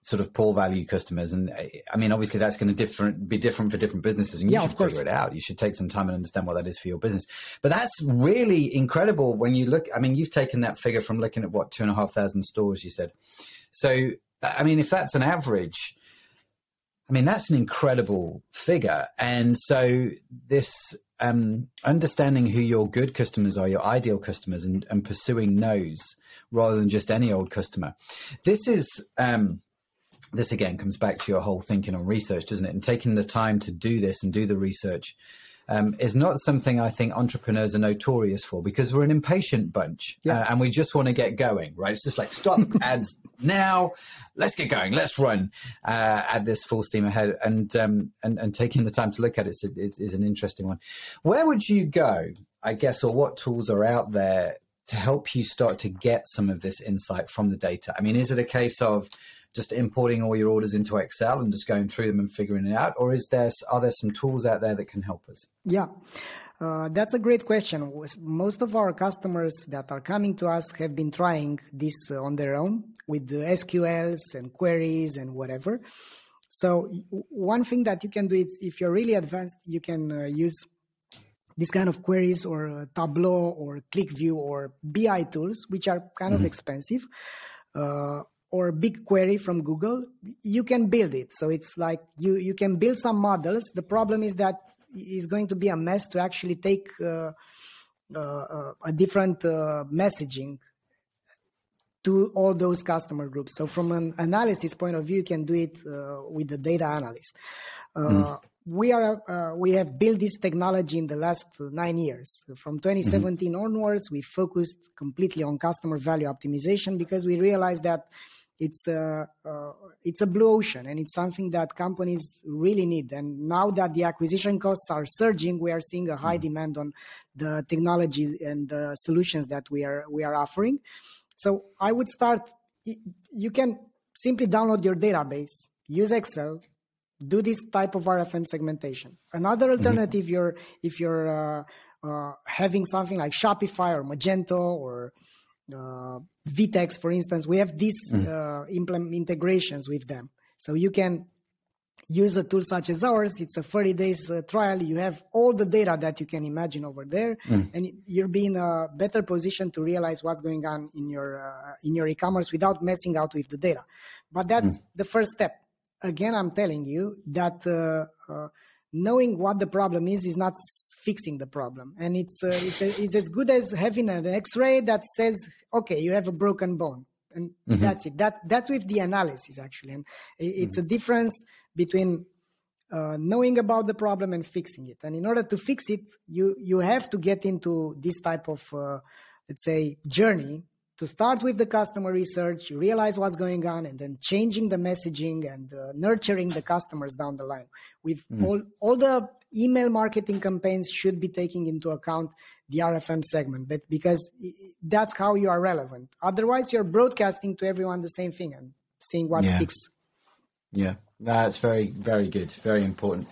sort of poor value customers. And I mean, obviously that's going to different be different for different businesses and you yeah, should figure it out. You should take some time and understand what that is for your business. But that's really incredible when you look, I mean, you've taken that figure from looking at what, two and a half thousand stores, you said. So, I mean, if that's an average, I mean, that's an incredible figure. And so this um, understanding who your good customers are, your ideal customers, and, and, pursuing those rather than just any old customer. This is um, this again comes back to your whole thinking on research, doesn't it? And taking the time to do this and do the research um, is not something I think entrepreneurs are notorious for because we're an impatient bunch yeah. uh, and we just want to get going, right? It's just like stop ads now, let's get going, let's run uh, at this full steam ahead, and um, and and taking the time to look at it is, is an interesting one. Where would you go, I guess, or what tools are out there to help you start to get some of this insight from the data? I mean, is it a case of just importing all your orders into Excel and just going through them and figuring it out, or is there are there some tools out there that can help us? Yeah. Uh, that's a great question. Most of our customers that are coming to us have been trying this uh, on their own with the SQLs and queries and whatever. So one thing that you can do is if you're really advanced, you can uh, use this kind of queries or uh, Tableau or QlikView or BI tools, which are kind mm-hmm. of expensive. Uh, or BigQuery from Google, you can build it. So it's like you you can build some models. The problem is that it's going to be a mess to actually take uh, uh, uh, a different uh, messaging to all those customer groups. So from an analysis point of view, you can do it uh, with the data analyst. Mm. We are we have built this technology in the last nine years. From 2017 mm-hmm. onwards, we focused completely on customer value optimization because we realized that it's a uh, it's a blue ocean and it's something that companies really need and now that the acquisition costs are surging we are seeing a high mm. demand on the technology and the solutions that we are we are offering so i would start you can simply download your database use excel do this type of rfm segmentation another mm-hmm. alternative mm-hmm. you're if you're uh, uh, having something like shopify or magento or uh, Vtex, for instance, we have these mm. uh, implement integrations with them. So you can use a tool such as ours. It's a 30 days uh, trial. You have all the data that you can imagine over there, mm. and you'll be in a better position to realize what's going on in your uh, in your e-commerce without messing out with the data. But that's mm. the first step. Again, I'm telling you that uh, uh, knowing what the problem is is not fixing the problem and it's uh, it's, a, it's as good as having an x-ray that says okay you have a broken bone and mm-hmm. that's it that that's with the analysis actually and it's mm-hmm. a difference between uh, knowing about the problem and fixing it. And in order to fix it, you you have to get into this type of uh, let's say journey to start with the customer research, realize what's going on, and then changing the messaging and uh, nurturing the customers down the line. With mm. all all the email marketing campaigns should be taking into account the RFM segment, but because that's how you are relevant. Otherwise, you're broadcasting to everyone the same thing and seeing what yeah. sticks. Yeah, that's very, very good, very important.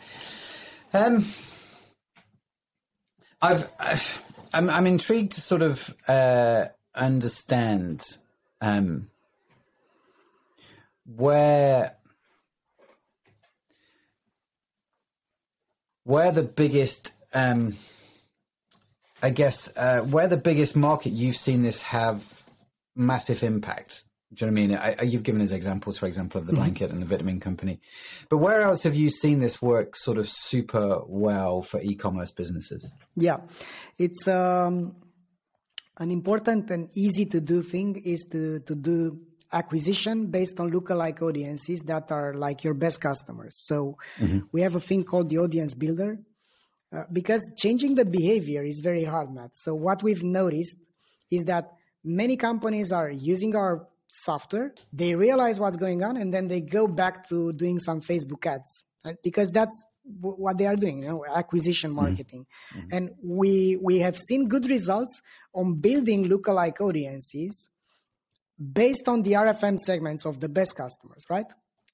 Um, I've, I've I'm, I'm intrigued to sort of uh, understand um, where where the biggest um, I guess uh, where the biggest market you've seen this have massive impact. Do you know what I mean? I, you've given us examples, for example, of the mm-hmm. blanket and the vitamin company, but where else have you seen this work sort of super well for e-commerce businesses? Yeah, it's um, an important and easy to do thing is to to do acquisition based on lookalike audiences that are like your best customers. So mm-hmm. we have a thing called the audience builder uh, because changing the behavior is very hard, Matt. So what we've noticed is that many companies are using our software, they realize what's going on, and then they go back to doing some Facebook ads uh, because that's what they are doing, you know, acquisition mm-hmm. marketing. Mm-hmm. And we we have seen good results on building lookalike audiences based on the RFM segments of the best customers, right?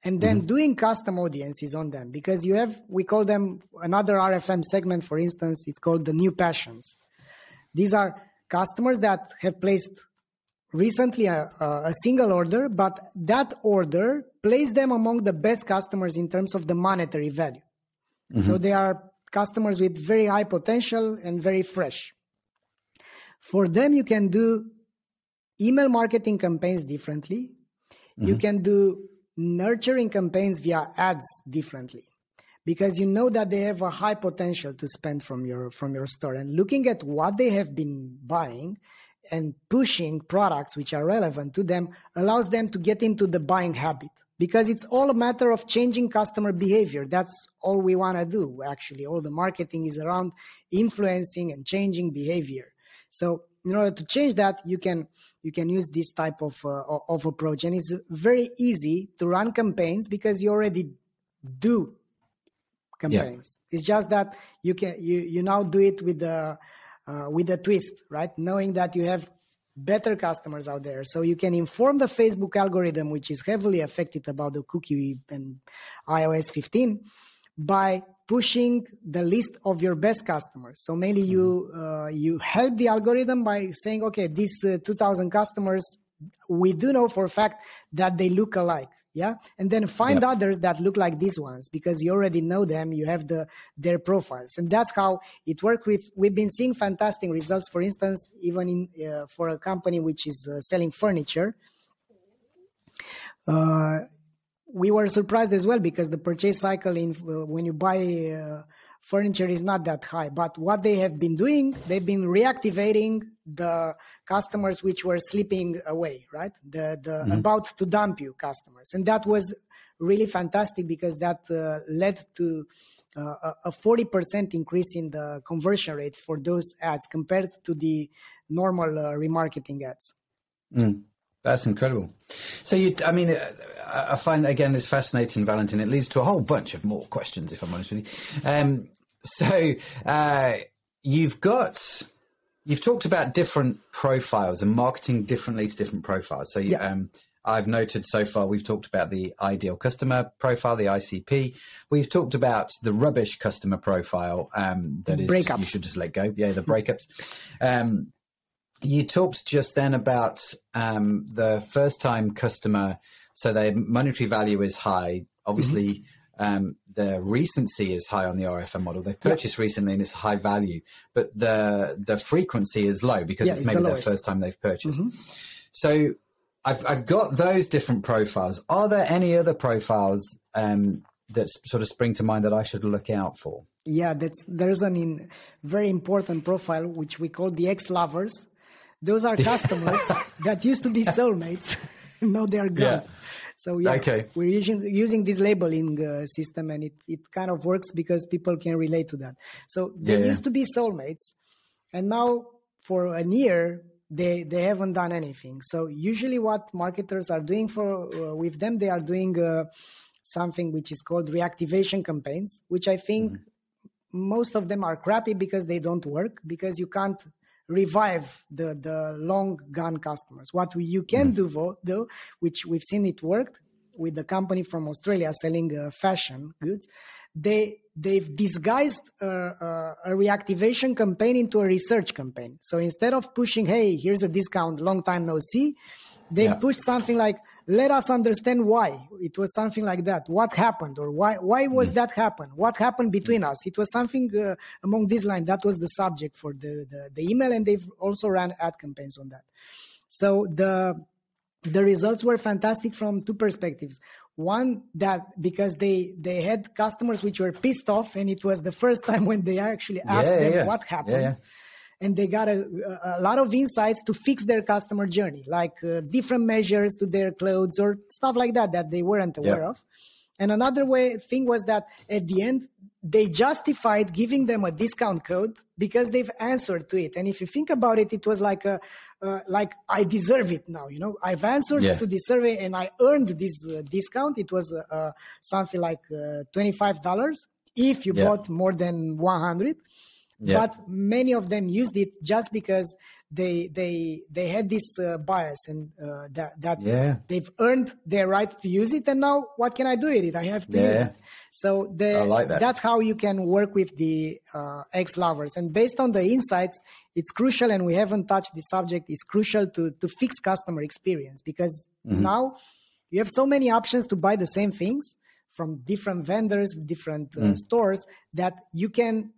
And then mm-hmm. doing custom audiences on them because you have we call them another RFM segment, for instance, it's called the new passions. These are customers that have placed recently a, a, single order, but that order placed them among the best customers in terms of the monetary value. Mm-hmm. So they are customers with very high potential and very fresh. For them, you can do email marketing campaigns differently. Mm-hmm. You can do nurturing campaigns via ads differently because you know that they have a high potential to spend from your from your store and looking at what they have been buying and pushing products which are relevant to them allows them to get into the buying habit because it's all a matter of changing customer behavior. That's all we want to do actually. All the marketing is around influencing and changing behavior. So in order to change that you can you can use this type of uh, of approach. And it's very easy to run campaigns because you already do campaigns. Yeah. it's just that you can you you now do it with the uh, with a twist, right? Knowing that you have better customers out there. So you can inform the Facebook algorithm, which is heavily affected about the cookie and iOS 15, by pushing the list of your best customers. So mainly you mm-hmm. uh, you help the algorithm by saying, okay, these uh, 2,000 customers, we do know for a fact that they look alike yeah? And then find yep. others that look like these ones because you already know them you have the their profiles. And that's how it works with we've been seeing fantastic results. For instance even in uh, for a company which is uh, selling furniture uh, we were surprised as well because the purchase cycle in uh, when you buy uh, furniture is not that high. But what they have been doing, they've been reactivating the customers which were slipping away, right? The the mm-hmm. about to dump you customers, and that was really fantastic because that uh, led to. Uh, a 40% increase in the conversion rate for those ads compared to the normal uh, remarketing ads. Mm. That's incredible. So you, I mean, I find again this fascinating, Valentin. It leads to a whole bunch of more questions, if I'm honest with you. Um, so uh, you've got you've talked about different profiles and marketing differently to different profiles. So you, yeah. um, I've noted so far we've talked about the ideal customer profile, the ICP. We've talked about the rubbish customer profile um, that is breakups. you should just let go. Yeah, the breakups. um, you talked just then about um, the first time customer. So their monetary value is high. Obviously, mm-hmm um, the recency is high on the RFM model. They've purchased yeah. recently and it's high value, but the the frequency is low because yeah, it's maybe the their first time they've purchased. Mm-hmm. So I've I've got those different profiles. Are there any other profiles um, that sort of spring to mind that I should look out for? Yeah, that's there's an in, very important profile which we call the ex lovers. Those are customers that used to be soulmates. now they are gone. Yeah. So yeah, Okay. we're using using this labeling uh, system, and it it kind of works because people can relate to that. So they Yeah. used to be soulmates, and now for a year they they haven't done anything. So usually, what marketers are doing for uh, with them, they are doing uh, something which is called reactivation campaigns, which I think most of them are crappy because they don't work because you can't revive the the long gone customers. What we, you can do though which we've seen it worked with the company from australia selling uh, fashion goods they they've disguised uh, uh, a reactivation campaign into a research campaign. So instead of pushing hey here's a discount long time no see they've Yeah. pushed something like let us understand why. It was something like that. What happened or why why was that happen? What happened between us? It was something uh, among this line. That was the subject for the, the the email and they've also ran ad campaigns on that. So the the results were fantastic from two perspectives. One that because they they had customers which were pissed off and it was the first time when they actually asked Yeah, them yeah. what happened yeah. And they got a, a lot of insights to fix their customer journey, like uh, different measures to their clothes or stuff like that that they weren't aware Yeah. of. And another way thing was that at the end they justified giving them a discount code because they've answered to it. And if you think about it, it was like a uh, like I deserve it now. You know, I've answered Yeah. to the survey and I earned this uh, discount. It was uh, uh, something like uh, twenty five dollars if you Yeah. bought more than one hundred Yeah. but many of them used it just because they they they had this uh, bias and uh, that that Yeah. they've earned their right to use it and now what can i do with it i have to use Yeah. it so the, like that. that's how you can work with the uh, ex lovers and based on the insights it's crucial and we haven't touched the subject it's crucial to to fix customer experience because Mm-hmm. now you have so many options to buy the same things from different vendors different uh, Mm. stores that you can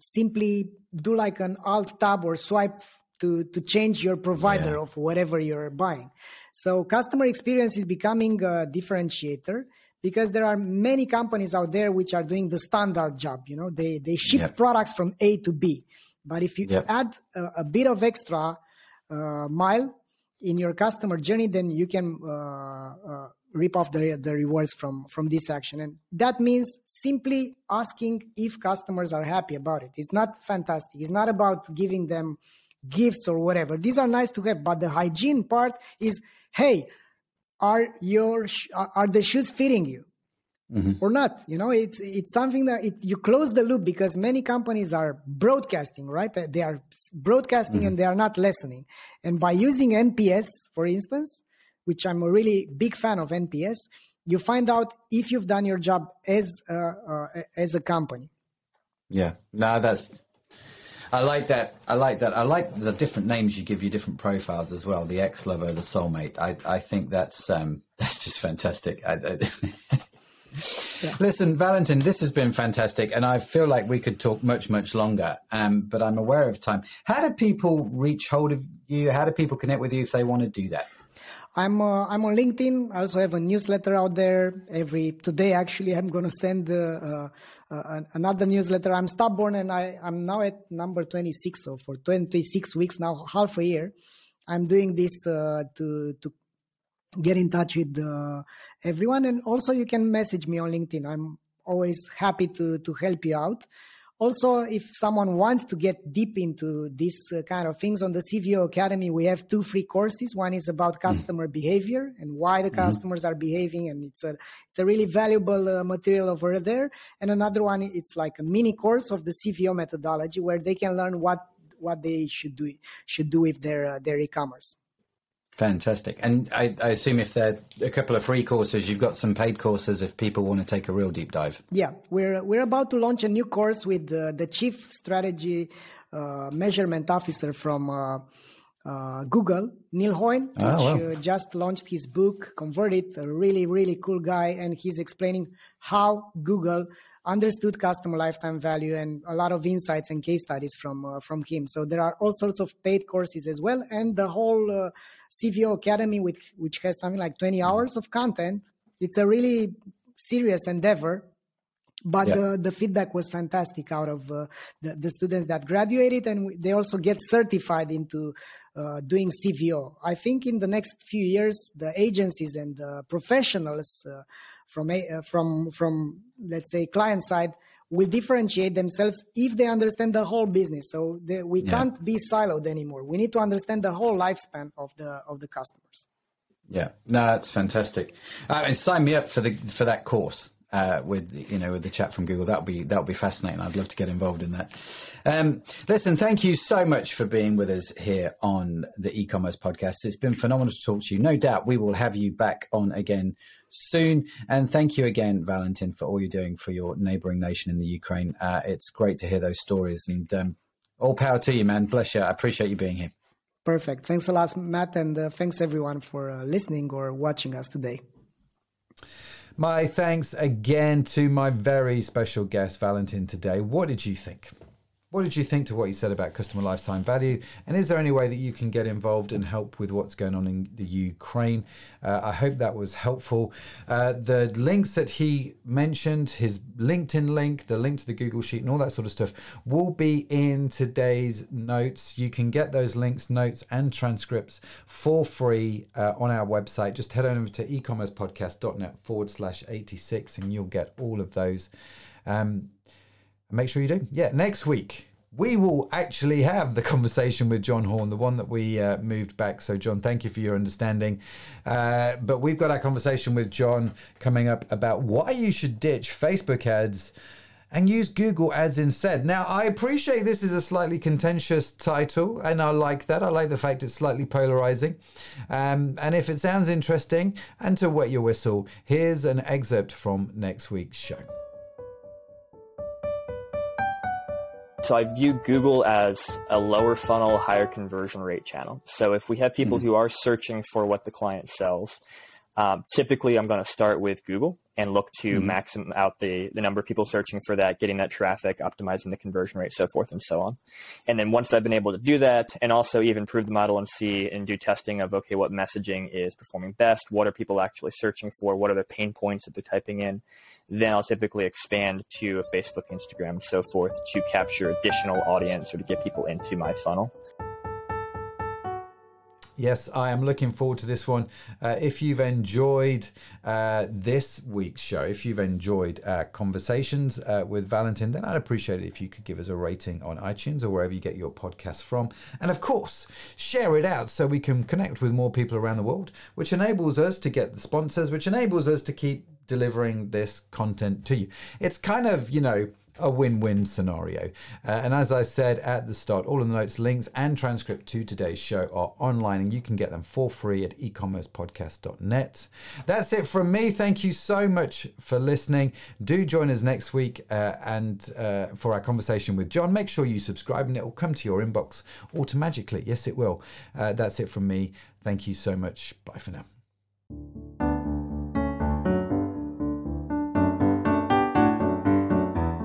simply do like an alt tab or swipe to to change your provider Yeah. of whatever you're buying so customer experience is becoming a differentiator because there are many companies out there which are doing the standard job you know they they ship Yep. products from a to b but if you Yep. add a, a bit of extra uh, mile in your customer journey then you can uh, uh, reap off the, the rewards from from this action. And that means simply asking if customers are happy about it. It's not fantastic. It's not about giving them gifts or whatever. These are nice to have but the hygiene part is hey are your sh- are, the shoes fitting you? Mm-hmm. Or not you know? It's it's something that it, you close the loop because many companies are broadcasting right? They are broadcasting mm-hmm. and they are not listening. And by using nps for instance which i'm a really big fan of nps you find out if you've done your job as uh, uh, as a company Yeah. No, that's. I like that. I like that. I like the different names you give you different profiles as well. The ex lover, the soulmate. I, I think that's um, that's just fantastic. I, I, Listen, Valentin, this has been fantastic, and I feel like we could talk much, much longer. Um, but I'm aware of time. How do people reach hold of you? How do people connect with you if they want to do that? I'm uh, I'm on LinkedIn. I also have a newsletter out there. Every today, actually, I'm going to send uh, uh, another newsletter. I'm stubborn, and I I'm now at number 26. So for 26 weeks now, half a year, I'm doing this uh, to to get in touch with uh, everyone. And also, you can message me on LinkedIn. I'm always happy to to help you out. Also, if someone wants to get deep into these uh, kind of things on the CVO Academy, we have two free courses. One is about customer behavior and why the customers are behaving, and it's a it's a really valuable uh, material over there. And another one, it's like a mini course of the CVO methodology, where they can learn what what they should do should do with their uh, their e-commerce. Fantastic. And I, I assume if there are a couple of free courses, you've got some paid courses if people want to take a real deep dive. Yeah, we're we're about to launch a new course with uh, the chief strategy uh, measurement officer from uh, uh, Google, Neil Hoyne, Oh, which wow. uh, just launched his book, Converted. A really really cool guy, and he's explaining how Google understood customer lifetime value and a lot of insights and case studies from uh, from him. So there are all sorts of paid courses as well, and the whole uh, CVO Academy, which which has something like 20 hours of content. It's a really serious endeavor but yeah. the, the feedback was fantastic out of uh, the, the students that graduated and they also get certified into uh, doing cvo i think in the next few years the agencies and the professionals uh, from a, uh, from from let's say client side will differentiate themselves if they understand the whole business so they, we yeah. can't be siloed anymore we need to understand the whole lifespan of the of the customers yeah no that's fantastic uh, and sign me up for the for that course uh, with you know with the chat from Google. That'll be that'll be fascinating. I'd love to get involved in that. Um, listen, thank you so much for being with us here on the e-commerce podcast. It's been phenomenal to talk to you. No doubt we will have you back on again soon. And thank you again, Valentin, for all you're doing for your neighboring nation in the Ukraine. Uh, it's great to hear those stories and um, all power to you, man. Bless you. I appreciate you being here. Perfect. Thanks a lot, Matt, and uh, thanks everyone for uh, listening or watching us today. My thanks again to my very special guest, Valentin, today. What did you think? What did you think to what he said about customer lifetime value? And is there any way that you can get involved and help with what's going on in the Ukraine? Uh, I hope that was helpful. Uh, the links that he mentioned, his LinkedIn link, the link to the Google Sheet, and all that sort of stuff will be in today's notes. You can get those links, notes, and transcripts for free uh, on our website. Just head on over to ecommercepodcast.net forward slash 86 and you'll get all of those. Um, make sure you do. Yeah, next week we will actually have the conversation with John Horn, the one that we uh, moved back. So, John, thank you for your understanding. Uh, but we've got our conversation with John coming up about why you should ditch Facebook ads and use Google ads instead. Now, I appreciate this is a slightly contentious title, and I like that. I like the fact it's slightly polarizing. Um, and if it sounds interesting, and to wet your whistle, here's an excerpt from next week's show. So I view Google as a lower funnel, higher conversion rate channel. So if we have people mm-hmm. who are searching for what the client sells, um, typically I'm going to start with Google and look to mm-hmm. maximum out the, the number of people searching for that, getting that traffic, optimizing the conversion rate, so forth and so on. And then once I've been able to do that and also even prove the model and see and do testing of, okay, what messaging is performing best? What are people actually searching for? What are the pain points that they're typing in? Then I'll typically expand to Facebook, Instagram, and so forth to capture additional audience or to get people into my funnel. Yes, I am looking forward to this one. Uh, if you've enjoyed uh, this week's show, if you've enjoyed uh, conversations uh, with Valentin, then I'd appreciate it if you could give us a rating on iTunes or wherever you get your podcast from. And of course, share it out so we can connect with more people around the world, which enables us to get the sponsors, which enables us to keep delivering this content to you. It's kind of, you know, a win-win scenario. Uh, and as I said at the start, all of the notes, links, and transcript to today's show are online, and you can get them for free at ecommercepodcast.net. That's it from me. Thank you so much for listening. Do join us next week uh, and uh, for our conversation with John. Make sure you subscribe, and it will come to your inbox automatically. Yes, it will. Uh, that's it from me. Thank you so much. Bye for now.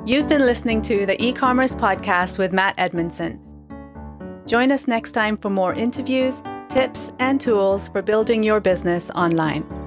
You've been listening to the e commerce podcast with Matt Edmundson. Join us next time for more interviews, tips, and tools for building your business online.